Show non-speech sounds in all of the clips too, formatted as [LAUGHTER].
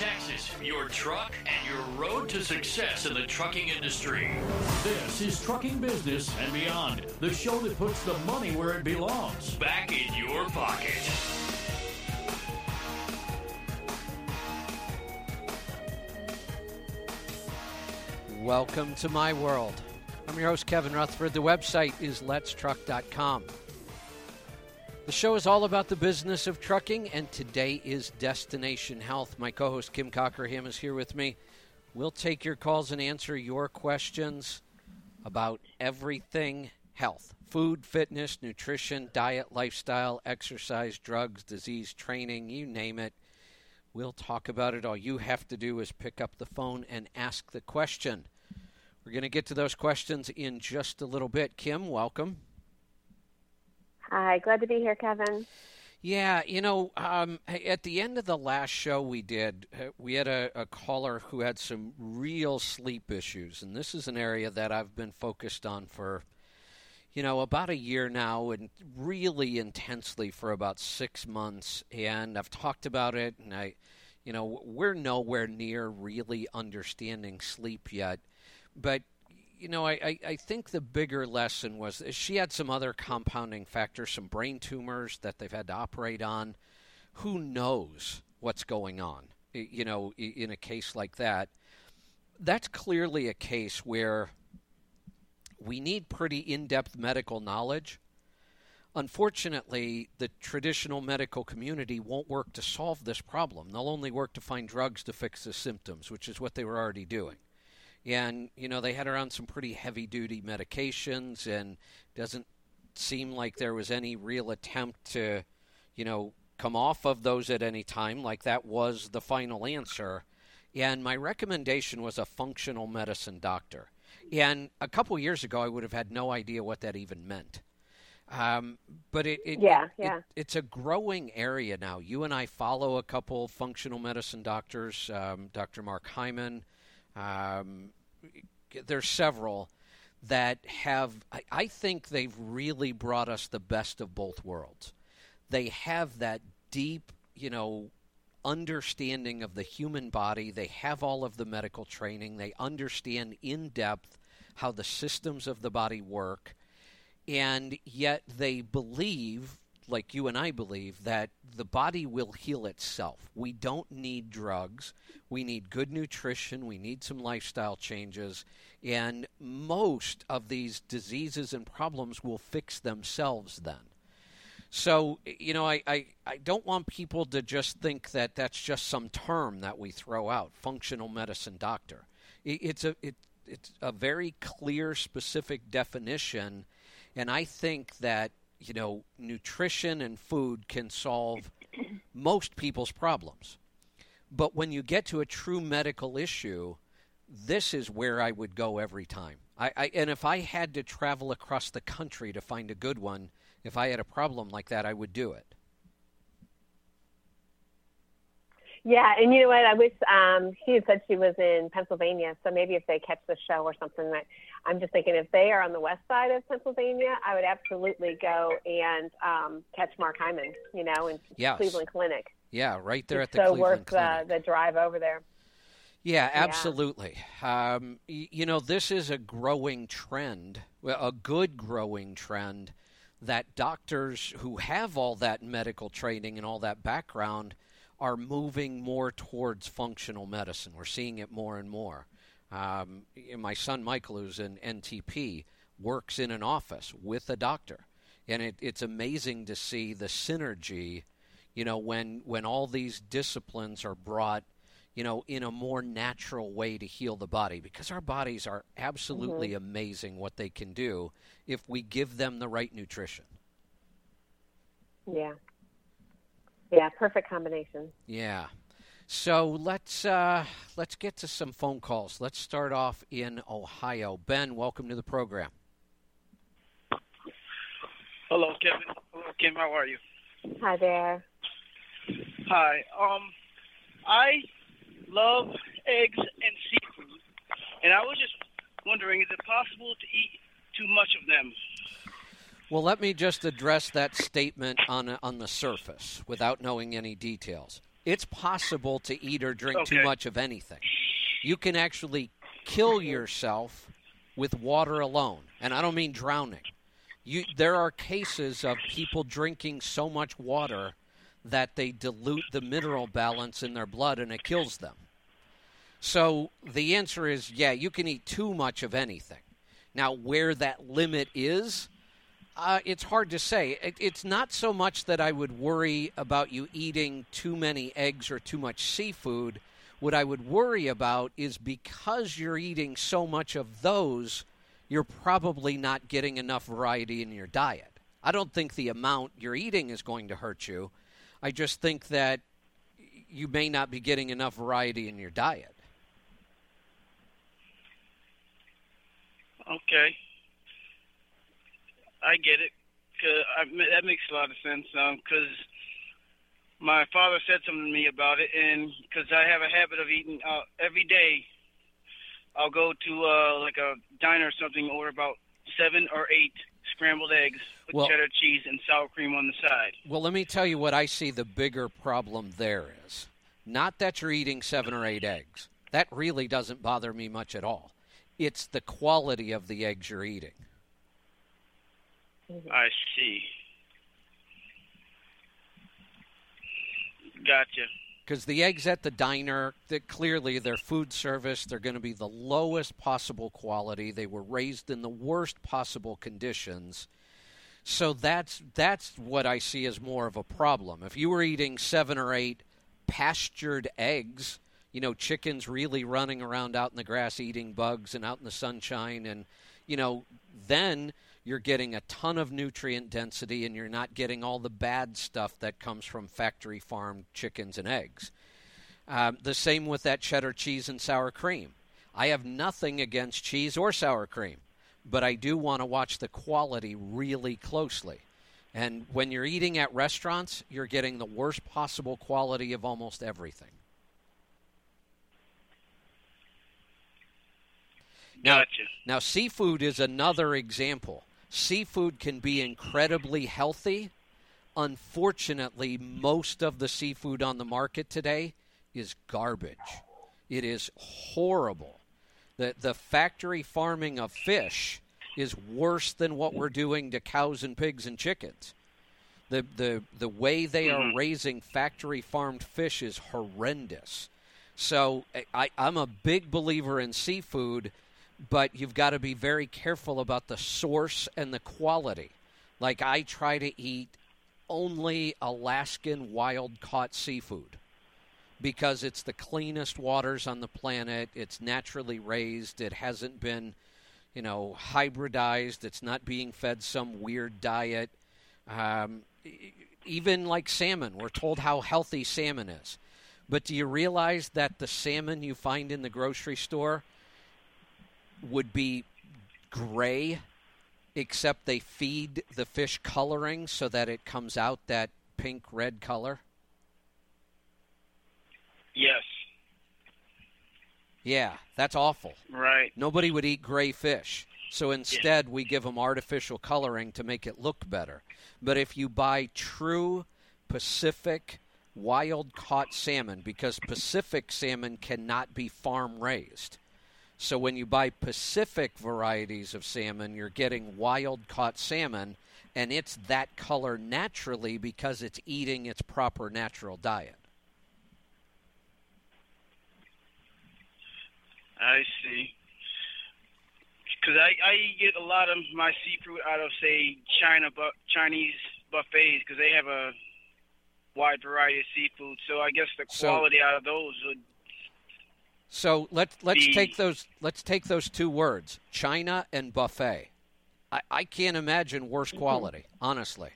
Texas, your truck, and your road to success in the trucking industry. This is Trucking Business and Beyond, the show that puts the money where it belongs back in your pocket. Welcome to my world. I'm your host, Kevin Rutherford. The website is letstruck.com. The show is all about the business of trucking, and today is Destination Health. My co host, Kim Cockerham, is here with me. We'll take your calls and answer your questions about everything health food, fitness, nutrition, diet, lifestyle, exercise, drugs, disease, training, you name it. We'll talk about it. All you have to do is pick up the phone and ask the question. We're going to get to those questions in just a little bit. Kim, welcome. Hi, glad to be here, Kevin. Yeah, you know, um, at the end of the last show we did, uh, we had a, a, caller who had some real sleep issues, and this is an area that I've been focused on for, you know, about a year now, and really intensely for about six months. And I've talked about it, and I, you know, we're nowhere near really understanding sleep yet, but you know, I, I, I, think the bigger lesson was she had some other compounding factors, some brain tumors that they've had to operate on. Who knows what's going on, you know, in a case like that? That's clearly a case where we need pretty in depth medical knowledge. Unfortunately, the traditional medical community won't work to solve this problem. They'll only work to find drugs to fix the symptoms, which is what they were already doing and you know they had her on some pretty heavy duty medications and doesn't seem like there was any real attempt to you know come off of those at any time like that was the final answer and my recommendation was a functional medicine doctor and a couple years ago i would have had no idea what that even meant um, but it, it yeah, yeah. It, it's a growing area now. You and I follow a couple functional medicine doctors, um, Dr. Mark Hyman, um, there's several that have, I, I think they've really brought us the best of both worlds. They have that deep, you know, understanding of the human body. They have all of the medical training. They understand in depth how the systems of the body work. And yet they believe like you and I believe, that the body will heal itself. We don't need drugs. We need good nutrition. We need some lifestyle changes. And most of these diseases and problems will fix themselves then. So, you know, I, I, I don't want people to just think that that's just some term that we throw out functional medicine doctor. It, it's, a, it, it's a very clear, specific definition. And I think that you know, nutrition and food can solve most people's problems. But when you get to a true medical issue, this is where I would go every time. I, I, and if I had to travel across the country to find a good one, if I had a problem like that, I would do it. Yeah, and you know what? I wish um, she had said she was in Pennsylvania, so maybe if they catch the show or something, that I'm just thinking if they are on the west side of Pennsylvania, I would absolutely go and um, catch Mark Hyman, you know, in yes. Cleveland Clinic. Yeah, right there it's at the so Cleveland worth Clinic. the, the drive over there. Yeah, absolutely. Yeah. Um, you know, this is a growing trend, a good growing trend, that doctors who have all that medical training and all that background – are moving more towards functional medicine. We're seeing it more and more. Um, my son Michael, who's an NTP, works in an office with a doctor, and it, it's amazing to see the synergy. You know, when when all these disciplines are brought, you know, in a more natural way to heal the body, because our bodies are absolutely mm-hmm. amazing what they can do if we give them the right nutrition. Yeah, yeah, perfect combination. Yeah. So let's uh, let's get to some phone calls. Let's start off in Ohio. Ben, welcome to the program. Hello, Kevin. Hello, Kim. How are you? Hi there. Hi. Um, I love eggs and seafood, and I was just wondering, is it possible to eat too much of them? Well, let me just address that statement on on the surface without knowing any details. It's possible to eat or drink too much of anything. You can actually kill yourself with water alone, and I don't mean drowning. You, there are cases of people drinking so much water that they dilute the mineral balance in their blood and it kills them. So the answer is yeah, you can eat too much of anything. Now, where that limit is, uh, it's hard to say. It, it's not so much that I would worry about you eating too many eggs or too much seafood. What I would worry about is because you're eating so much of those, you're probably not getting enough variety in your diet. I don't think the amount you're eating is going to hurt you. I just think that you may not be getting enough variety in your diet. Okay. I get it. 'Cause I, that makes a lot of sense. Because my father said something to me about it, and because I have a habit of eating uh, every day, I'll go to uh, like a diner or something, order about seven or eight scrambled eggs with Well- cheddar cheese and sour cream on the side. Well, let me tell you what I see the bigger problem there is. Not that you're eating seven or eight eggs. That really doesn't bother me much at all. It's the quality of the eggs you're eating. Mm-hmm. I see. Gotcha. Because the eggs at the diner, that clearly they're food service. They're going to be the lowest possible quality. They were raised in the worst possible conditions. So that's that's what I see as more of a problem. If you were eating seven or eight pastured eggs, you know, chickens really running around out in the grass eating bugs and out in the sunshine, and you know, then you're getting a ton of nutrient density and you're not getting all the bad stuff that comes from factory farmed chickens and eggs. Um, the same with that cheddar cheese and sour cream. I have nothing against cheese or sour cream, but I do want to watch the quality really closely. And when you're eating at restaurants, you're getting the worst possible quality of almost everything. Now, Gotcha. now, seafood is another example. Seafood can be incredibly healthy. Unfortunately, most of the seafood on the market today is garbage. It is horrible. The, the factory farming of fish is worse than what we're doing to cows and pigs and chickens. The, the, the way they are mm-hmm. raising factory farmed fish is horrendous. So eh, I, I'm a big believer in seafood, but you've got to be very careful about the source and the quality. Like I try to eat only Alaskan wild caught seafood because it's the cleanest waters on the planet. It's naturally raised. It hasn't been, you know, hybridized. It's not being fed some weird diet. Um, even like salmon, we're told how healthy salmon is. But do you realize that the salmon you find in the grocery store would be gray, except they feed the fish coloring so that it comes out that pink red color? Yes. Yeah, that's awful. Right. Nobody would eat gray fish. So instead, we give them artificial coloring to make it look better. But if you buy true Pacific wild caught salmon, because Pacific salmon cannot be farm raised. So when you buy Pacific varieties of salmon, you're getting wild caught salmon, and it's that color naturally because it's eating its proper natural diet. I see. Because I, I get a lot of my seafood out of say China but Chinese buffets because they have a wide variety of seafood. So I guess the So- quality out of those would So let's let's The- take those let's take those two words, China and buffet. I, I can't imagine worse mm-hmm. quality, honestly.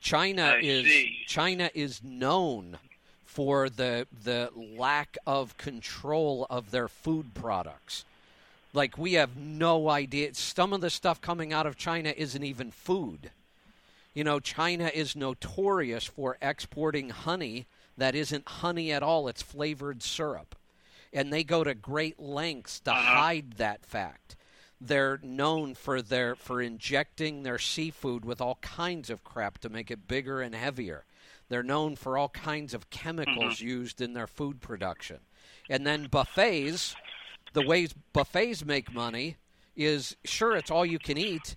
China I is see. China is known for the the lack of control of their food products. Like we have no idea. Some of the stuff coming out of China isn't even food. You know, China is notorious for exporting honey that isn't honey at all, it's flavored syrup. And they go to great lengths to hide that fact. they're known for their for injecting their seafood with all kinds of crap to make it bigger and heavier. They're known for all kinds of chemicals Mm-hmm. used in their food production. And then buffets, the ways buffets make money is sure it's all you can eat,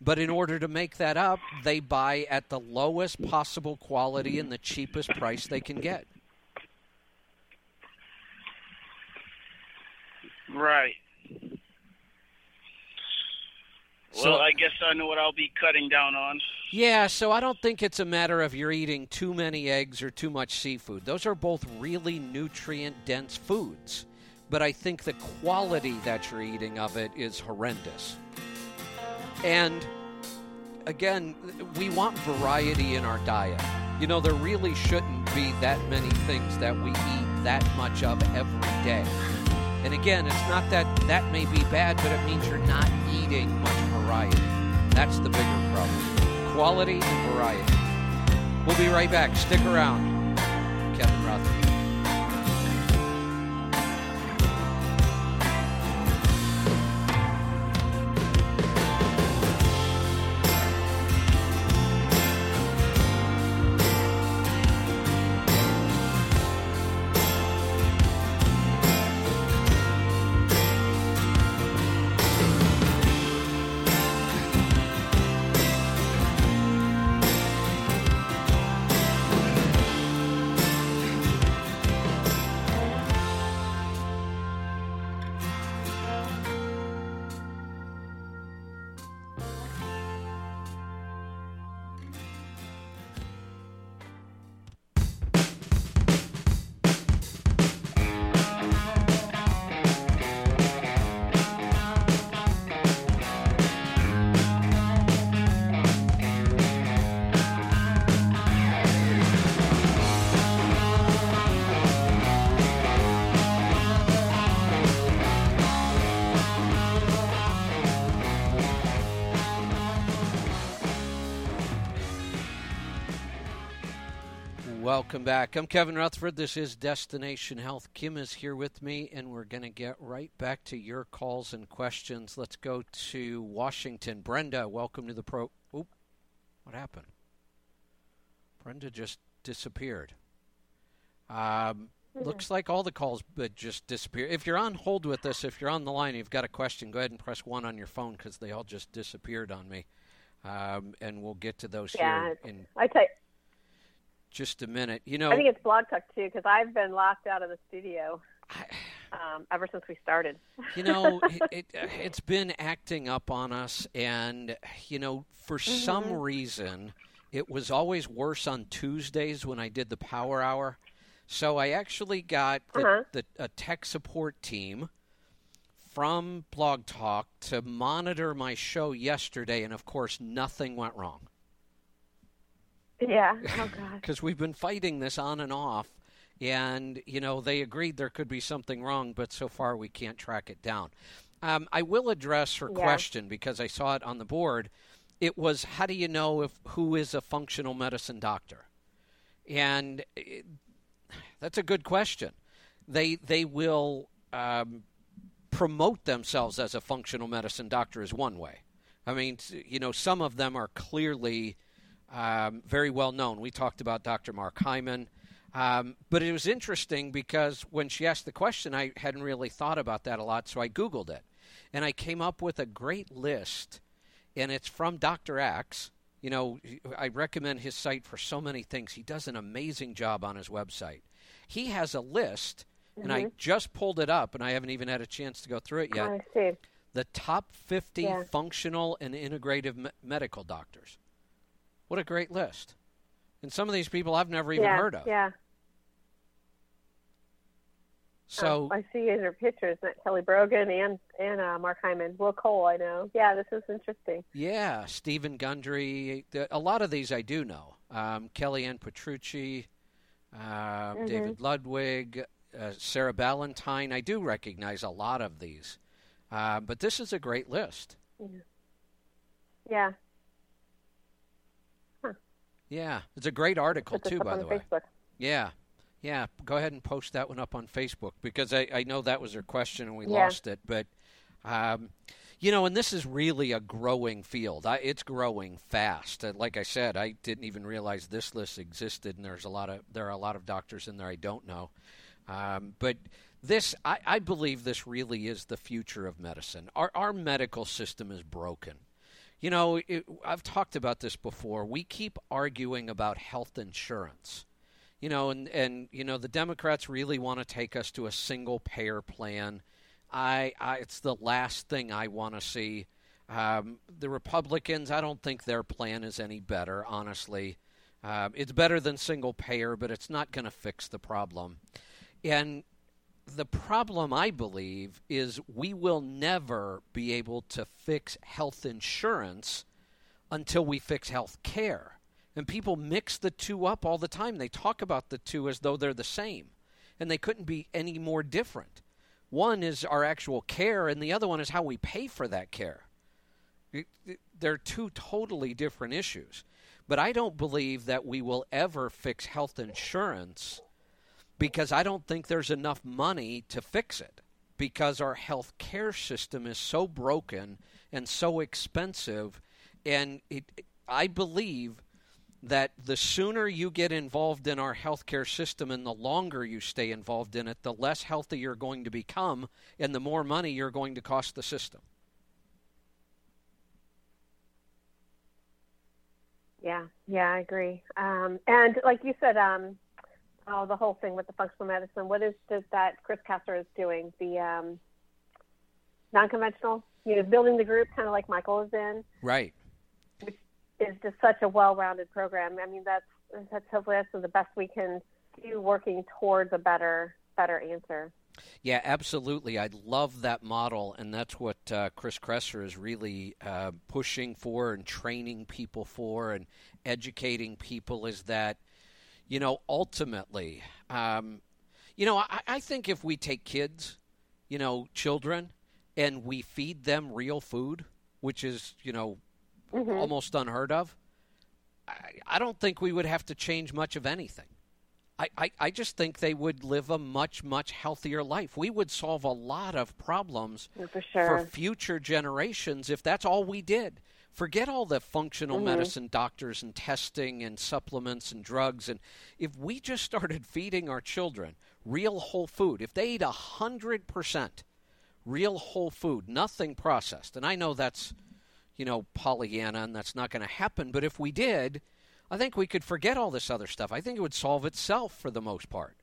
but in order to make that up, they buy at the lowest possible quality and the cheapest price they can get. Right. So- well, I guess I know what I'll be cutting down on. Yeah, so I don't think it's a matter of you're eating too many eggs or too much seafood. Those are both really nutrient dense foods. But I think the quality that you're eating of it is horrendous. And again, we want variety in our diet. You know, there really shouldn't be that many things that we eat that much of every day. And again, it's not that that may be bad, but it means you're not eating much variety. That's the bigger problem. Quality and variety. We'll be right back. Stick around. Welcome back. I'm Kevin Rutherford. This is Destination Health. Kim is here with me, and we're going to get right back to your calls and questions. Let's go to Washington. Brenda, welcome to the pro. Oop, what happened? Brenda just disappeared. Um, looks like all the calls but just disappeared. If you're on hold with us, if you're on the line, you've got a question, go ahead and press one on your phone because they all just disappeared on me. Um, and we'll get to those Yeah, here in I tell you, just a minute. You know, I think it's Blog Talk too because I've been locked out of the studio um, ever since we started. [LAUGHS] you know it, it, it's been acting up on us and you know for some reason it was always worse on tuesdays when i did the power hour so i actually got the, Uh-huh. the, a tech support team from blog talk to monitor my show yesterday and of course nothing went wrong yeah. [LAUGHS] Oh God. because we've been fighting this on and off and you know they agreed there could be something wrong but so far we can't track it down um, i will address her Yeah. question because i saw it on the board it was how do you know if who is a functional medicine doctor and it, that's a good question they they will um, promote themselves as a functional medicine doctor is one way i mean you know some of them are clearly um, very well known. We talked about Dr. Mark Hyman. Um, but it was interesting because when she asked the question, I hadn't really thought about that a lot, so I Googled it. And I came up with a great list, and it's from Dr. Axe. You know, I recommend his site for so many things. He does an amazing job on his website. He has a list, and I just pulled it up, and I haven't even had a chance to go through it yet the top 50 Yeah. functional and integrative me- medical doctors. What a great list. And some of these people I've never even yeah. heard of. Yeah. So, Oh, I see your pictures. That Kelly Brogan and and uh, Mark Hyman, Will Cole. I know. Yeah, this is interesting. yeah, Steven Gundry. the- A lot of these I do know. Um, Kellyann Petrucci, uh, David Ludwig, uh, Sarah Ballantyne. I do recognize a lot of these. Uh, but this is a great list. Yeah. Yeah, it's a great article, too, by the way. Facebook. Yeah. Yeah. Go ahead and post that one up on Facebook because I, I know that was her question and we Yeah. lost it. But, um, You know, and this is really a growing field. I, it's growing fast. Like I said, I didn't even realize this list existed, and there's a lot of there are a lot of doctors in there I don't know. Um, but this, I, I, believe, this really is the future of medicine. Our our medical system is broken. You know, it, I've talked about this before. We keep arguing about health insurance. You know, and and you know the Democrats really want to take us to a single payer plan I, I it's the last thing I want to see. Um, the Republicans, I don't think their plan is any better, honestly. Um, it's better than single payer, but it's not going to fix the problem. And the problem, I believe, is we will never be able to fix health insurance until we fix health care. And people mix the two up all the time. They talk about the two as though they're the same, and they couldn't be any more different. One is our actual care, and the other one is how we pay for that care. They're two totally different issues. But I don't believe that we will ever fix health insurance because I don't think there's enough money to fix it because our health care system is so broken and so expensive. And it, I believe that the sooner you get involved in our healthcare system and the longer you stay involved in it, the less healthy you're going to become and the more money you're going to cost the system. Yeah, yeah, I agree. Um, and like you said, um, oh, the whole thing with the functional medicine. What is just that Chris Kresser is doing? The um, non-conventional, you know, building the group, kind of like Michael is in. Right Which is just such a well-rounded program. I mean, that's that's hopefully that's the best we can do working towards a better better answer. Yeah, absolutely. I love that model, and that's what uh, Chris Kresser is really uh, pushing for and training people for and educating people. Is that you know ultimately, um, you know, I, I think if we take kids, you know, children, and we feed them real food, which is you know mm-hmm. almost unheard of, I, I, don't think we would have to change much of anything. I, I, I just think they would live a much, much healthier life. We would solve a lot of problems for, sure. for future generations if that's all we did. Forget all the functional mm-hmm. medicine doctors and testing and supplements and drugs. And if we just started feeding our children real whole food, if they ate 100% real whole food, nothing processed, and I know that's you know, Pollyanna, and that's not going to happen. But if we did, I think we could forget all this other stuff. I think it would solve itself for the most part.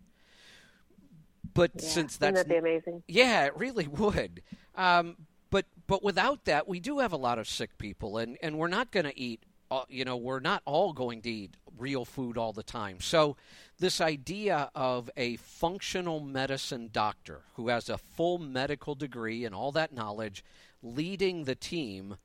But yeah, since that's that'd be amazing. Yeah, it really [LAUGHS] would. Um, but without that, we do have a lot of sick people, and and we're not going to eat. Uh, you know, we're not all going to eat real food all the time. So, this idea of a functional medicine doctor who has a full medical degree and all that knowledge leading the team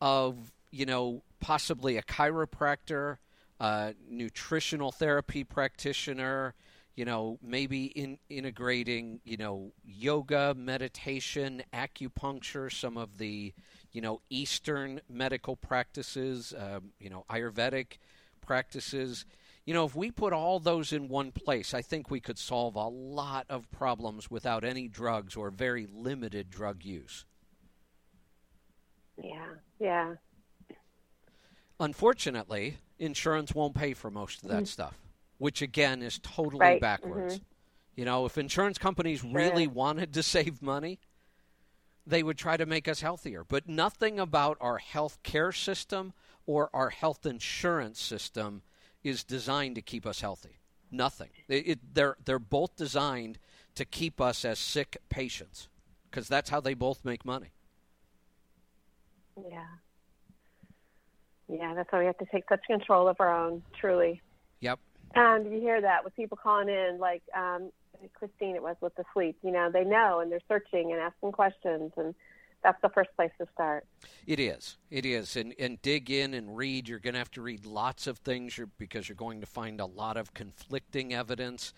of you know possibly a chiropractor, a nutritional therapy practitioner, you know maybe in integrating you know yoga, meditation, acupuncture, some of the you know Eastern medical practices, uh, you know Ayurvedic practices. You know, if we put all those in one place, I think we could solve a lot of problems without any drugs or very limited drug use. Yeah, yeah. Unfortunately, insurance won't pay for most of that mm-hmm. stuff, which again is totally right. backwards. Mm-hmm. You know, if insurance companies sure. really wanted to [LAUGHS] save money, they would try to make us healthier. But nothing about our health care system or our health insurance system is designed to keep us healthy. Nothing. It, it, they're they're both designed to keep us as sick patients because that's how they both make money. Yeah. Yeah, that's why we have to take such control of our own, truly. Yep. And you hear that with people calling in, like um, Christine, it was with the sleep. You know, they know and they're searching and asking questions, and that's the first place to start. It is. It is. And, and dig in and read. You're going to have to read lots of things because you're going to find a lot of conflicting evidence.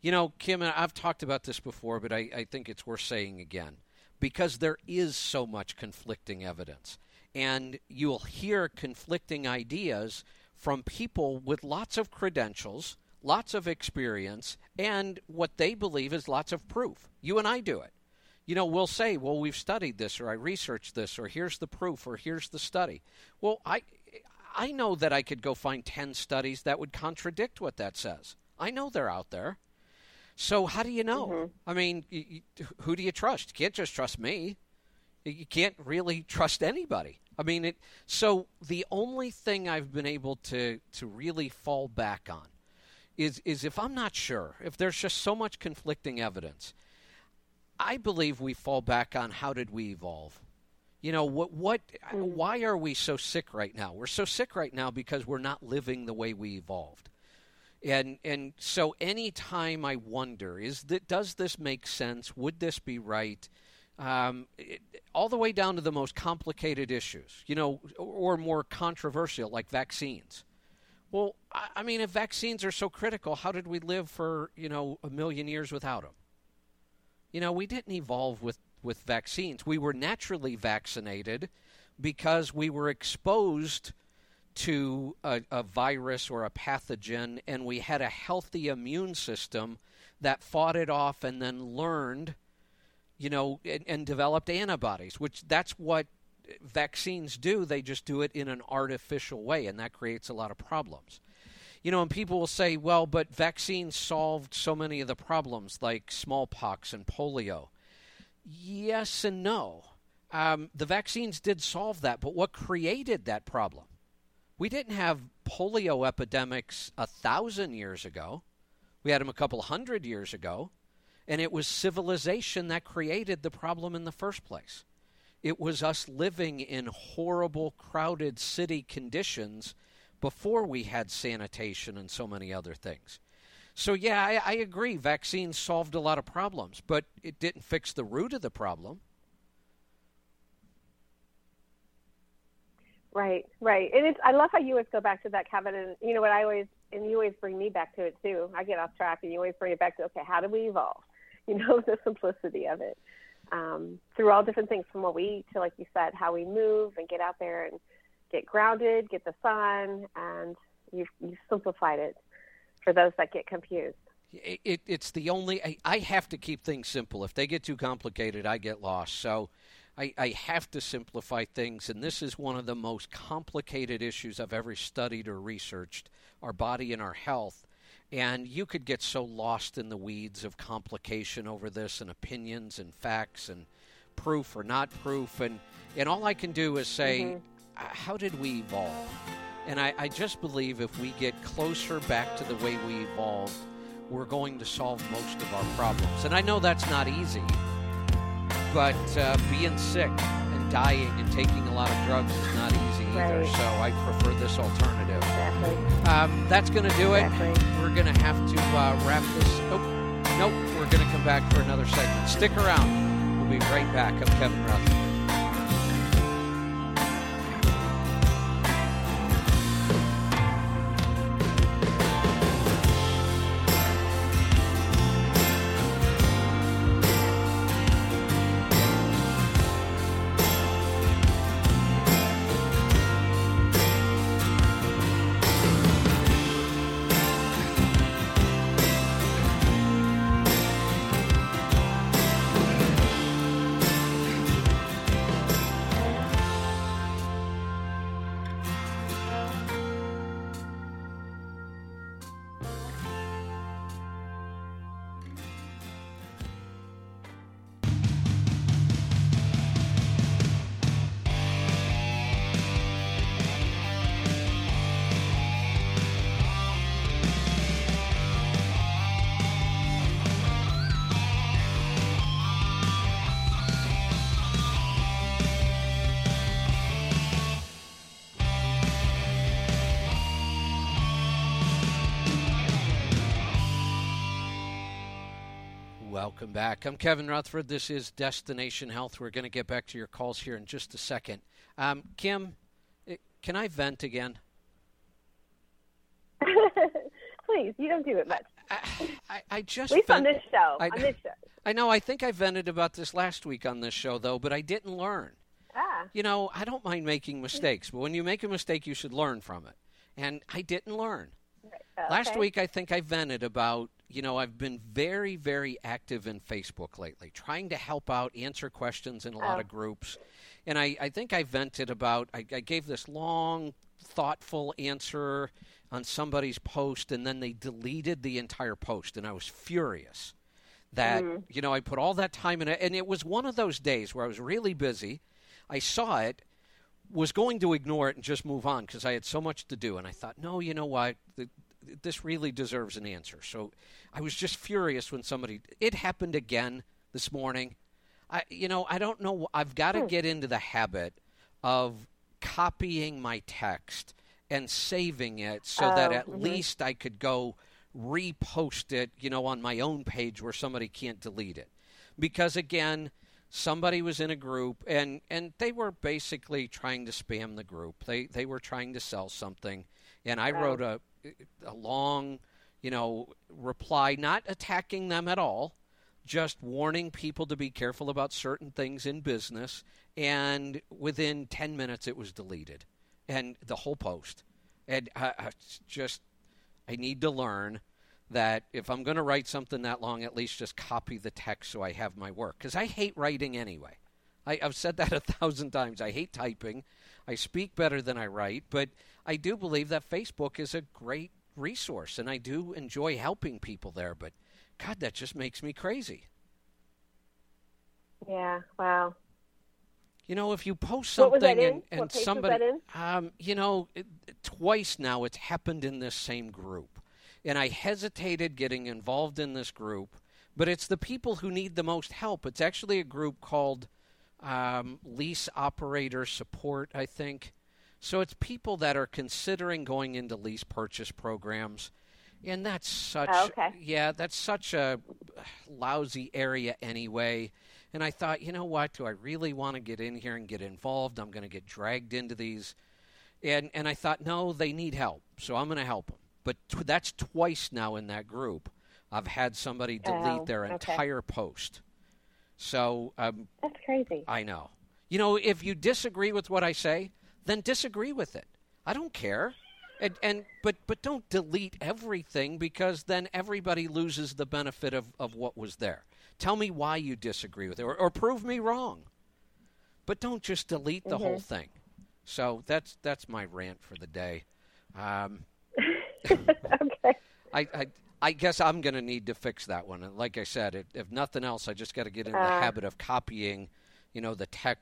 You know, Kim, I've talked about this before, but I, I think it's worth saying again because there is so much conflicting evidence. And you'll hear conflicting ideas from people with lots of credentials, lots of experience, and what they believe is lots of proof. You and I do it. you know, we'll say, well, we've studied this, or I researched this, or here's the proof, or here's the study. Well, I, I know that I could go find 10 studies that would contradict what that says. I know they're out there. So how do you know? Mm-hmm. I mean, you, you, who do you trust? You can't just trust me. You can't really trust anybody. I mean, it, so the only thing I've been able to to really fall back on is is if I'm not sure, if there's just so much conflicting evidence, I believe we fall back on how did we evolve? You know, what what mm. why are we so sick right now? We're so sick right now because we're not living the way we evolved. And and so anytime I wonder is that does this make sense? Would this be right? Um, it, all the way down to the most complicated issues, you know, or, or more controversial like vaccines. Well, I, I mean, if vaccines are so critical, how did we live for you know a million years without them? You know, we didn't evolve with with vaccines. We were naturally vaccinated because we were exposed to a, a, virus or a pathogen, and we had a healthy immune system that fought it off and then learned, you know, and, and developed antibodies, which that's what vaccines do. They just do it in an artificial way, and that creates a lot of problems. You know, and people will say, well, but vaccines solved so many of the problems like smallpox and polio. Yes and no. Um, the vaccines did solve that, but what created that problem? We didn't have polio epidemics a thousand years ago. We had them a couple hundred years ago. And it was civilization that created the problem in the first place. It was us living in horrible, crowded city conditions before we had sanitation and so many other things. So, yeah, I, I, agree. Vaccines solved a lot of problems, but it didn't fix the root of the problem. Right, right. And it's I love how you always go back to that, Kevin. And you know what I always and you always bring me back to it too. I get off track, and you always bring it back to okay, how do we evolve? [LAUGHS] You know, the simplicity of it um, through all different things from what we eat to, like you said, how we move and get out there and get grounded, get the sun, and you've, you've simplified it for those that get confused. It, it, it's the only I, I, have to keep things simple. If they get too complicated, I get lost. So I, I, have to simplify things, and this is one of the most complicated issues I've ever studied or researched our body and our health. And you could get so lost in the weeds of complication over this and opinions and facts and proof or not proof. And, and all I can do is say, mm-hmm. how did we evolve? And I, I just believe if we get closer back to the way we evolved, we're going to solve most of our problems. And I know that's not easy, but uh, being sick and dying and taking a lot of drugs is not easy either. So I prefer this alternative. Exactly. Um, that's going to do exactly. it. We're going to have to uh, wrap this. Oh, nope. We're going to come back for another segment. Stick around. We'll be right back. I'm Kevin Rutherford. Welcome back. I'm Kevin Rutherford. This is Destination Health. We're going to get back to your calls here in just a second. Um, Kim, eh, can I vent again? [LAUGHS] Please, you don't do it much. I, I, I just at least vent, on this show. I, on this show. I know. I think I vented about this last week on this show, though, but I didn't learn. Ah. You know, I don't mind making mistakes, but when you make a mistake, you should learn from it. And I didn't learn. Right. Last week, I think I vented about, you know, I've been very, very active in Facebook lately, trying to help out, answer questions in a lot Oh. of groups. And I, I think I vented about, I, I gave this long, thoughtful answer on somebody's post, and then they deleted the entire post, and I was furious that, mm-hmm. you know, I put all that time in it. And it was one of those days where I was really busy. I saw it, was going to ignore it and just move on because I had so much to do. And I thought, no, you know what? Th- This really deserves an answer. So I was just furious when somebody. It happened again this morning. I, you know, I don't know. I've got to get into the habit of copying my text and saving it so that Oh, at mhm. least I could go repost it, you know, on my own page where somebody can't delete it. Because again, somebody was in a group and and they were basically trying to spam the group. They they were trying to sell something and I Oh. wrote a Uh, a long, you know, reply not attacking them at all, just warning people to be careful about certain things in business and within 10 minutes it was deleted and the whole post. And I, I just I need to learn that if I'm going to write something that long, at least just copy the text so I have my work. Because I hate writing anyway. I, I've said that a thousand times. I hate typing. I speak better than I write, but I do believe that Facebook is a great resource, and I do enjoy helping people there. But God, that just makes me crazy. Yeah. Wow. You know, if you post What was that something in? and, and What page was somebody, um, you know, it, twice now it's happened in this same group, and I hesitated getting involved in this group, but it's the people who need the most help. It's actually a group called um, Lease Operator Support, I think. So it's people that are considering going into lease purchase programs, and that's such Oh, okay. yeah, that's such a lousy area anyway. And I thought, you know what? Do I really want to get in here and get involved? I'm going to get dragged into these. And and I thought, no, they need help, so I'm going to help them. But that's twice now in that group. I've had somebody delete Oh, their okay. entire post. So um, That's crazy. I know. You know, if you disagree with what I say, then disagree with it. I don't care. And, and but but don't delete everything because then everybody loses the benefit of, of what was there. Tell me why you disagree with it or, or prove me wrong. But don't just delete the whole thing. So that's that's my rant for the day. Um, [LAUGHS] okay. [LAUGHS] I, I I guess I'm going to need to fix that one. Like I said, if, if nothing else, I just got to get in the Uh. habit of copying, you know, the text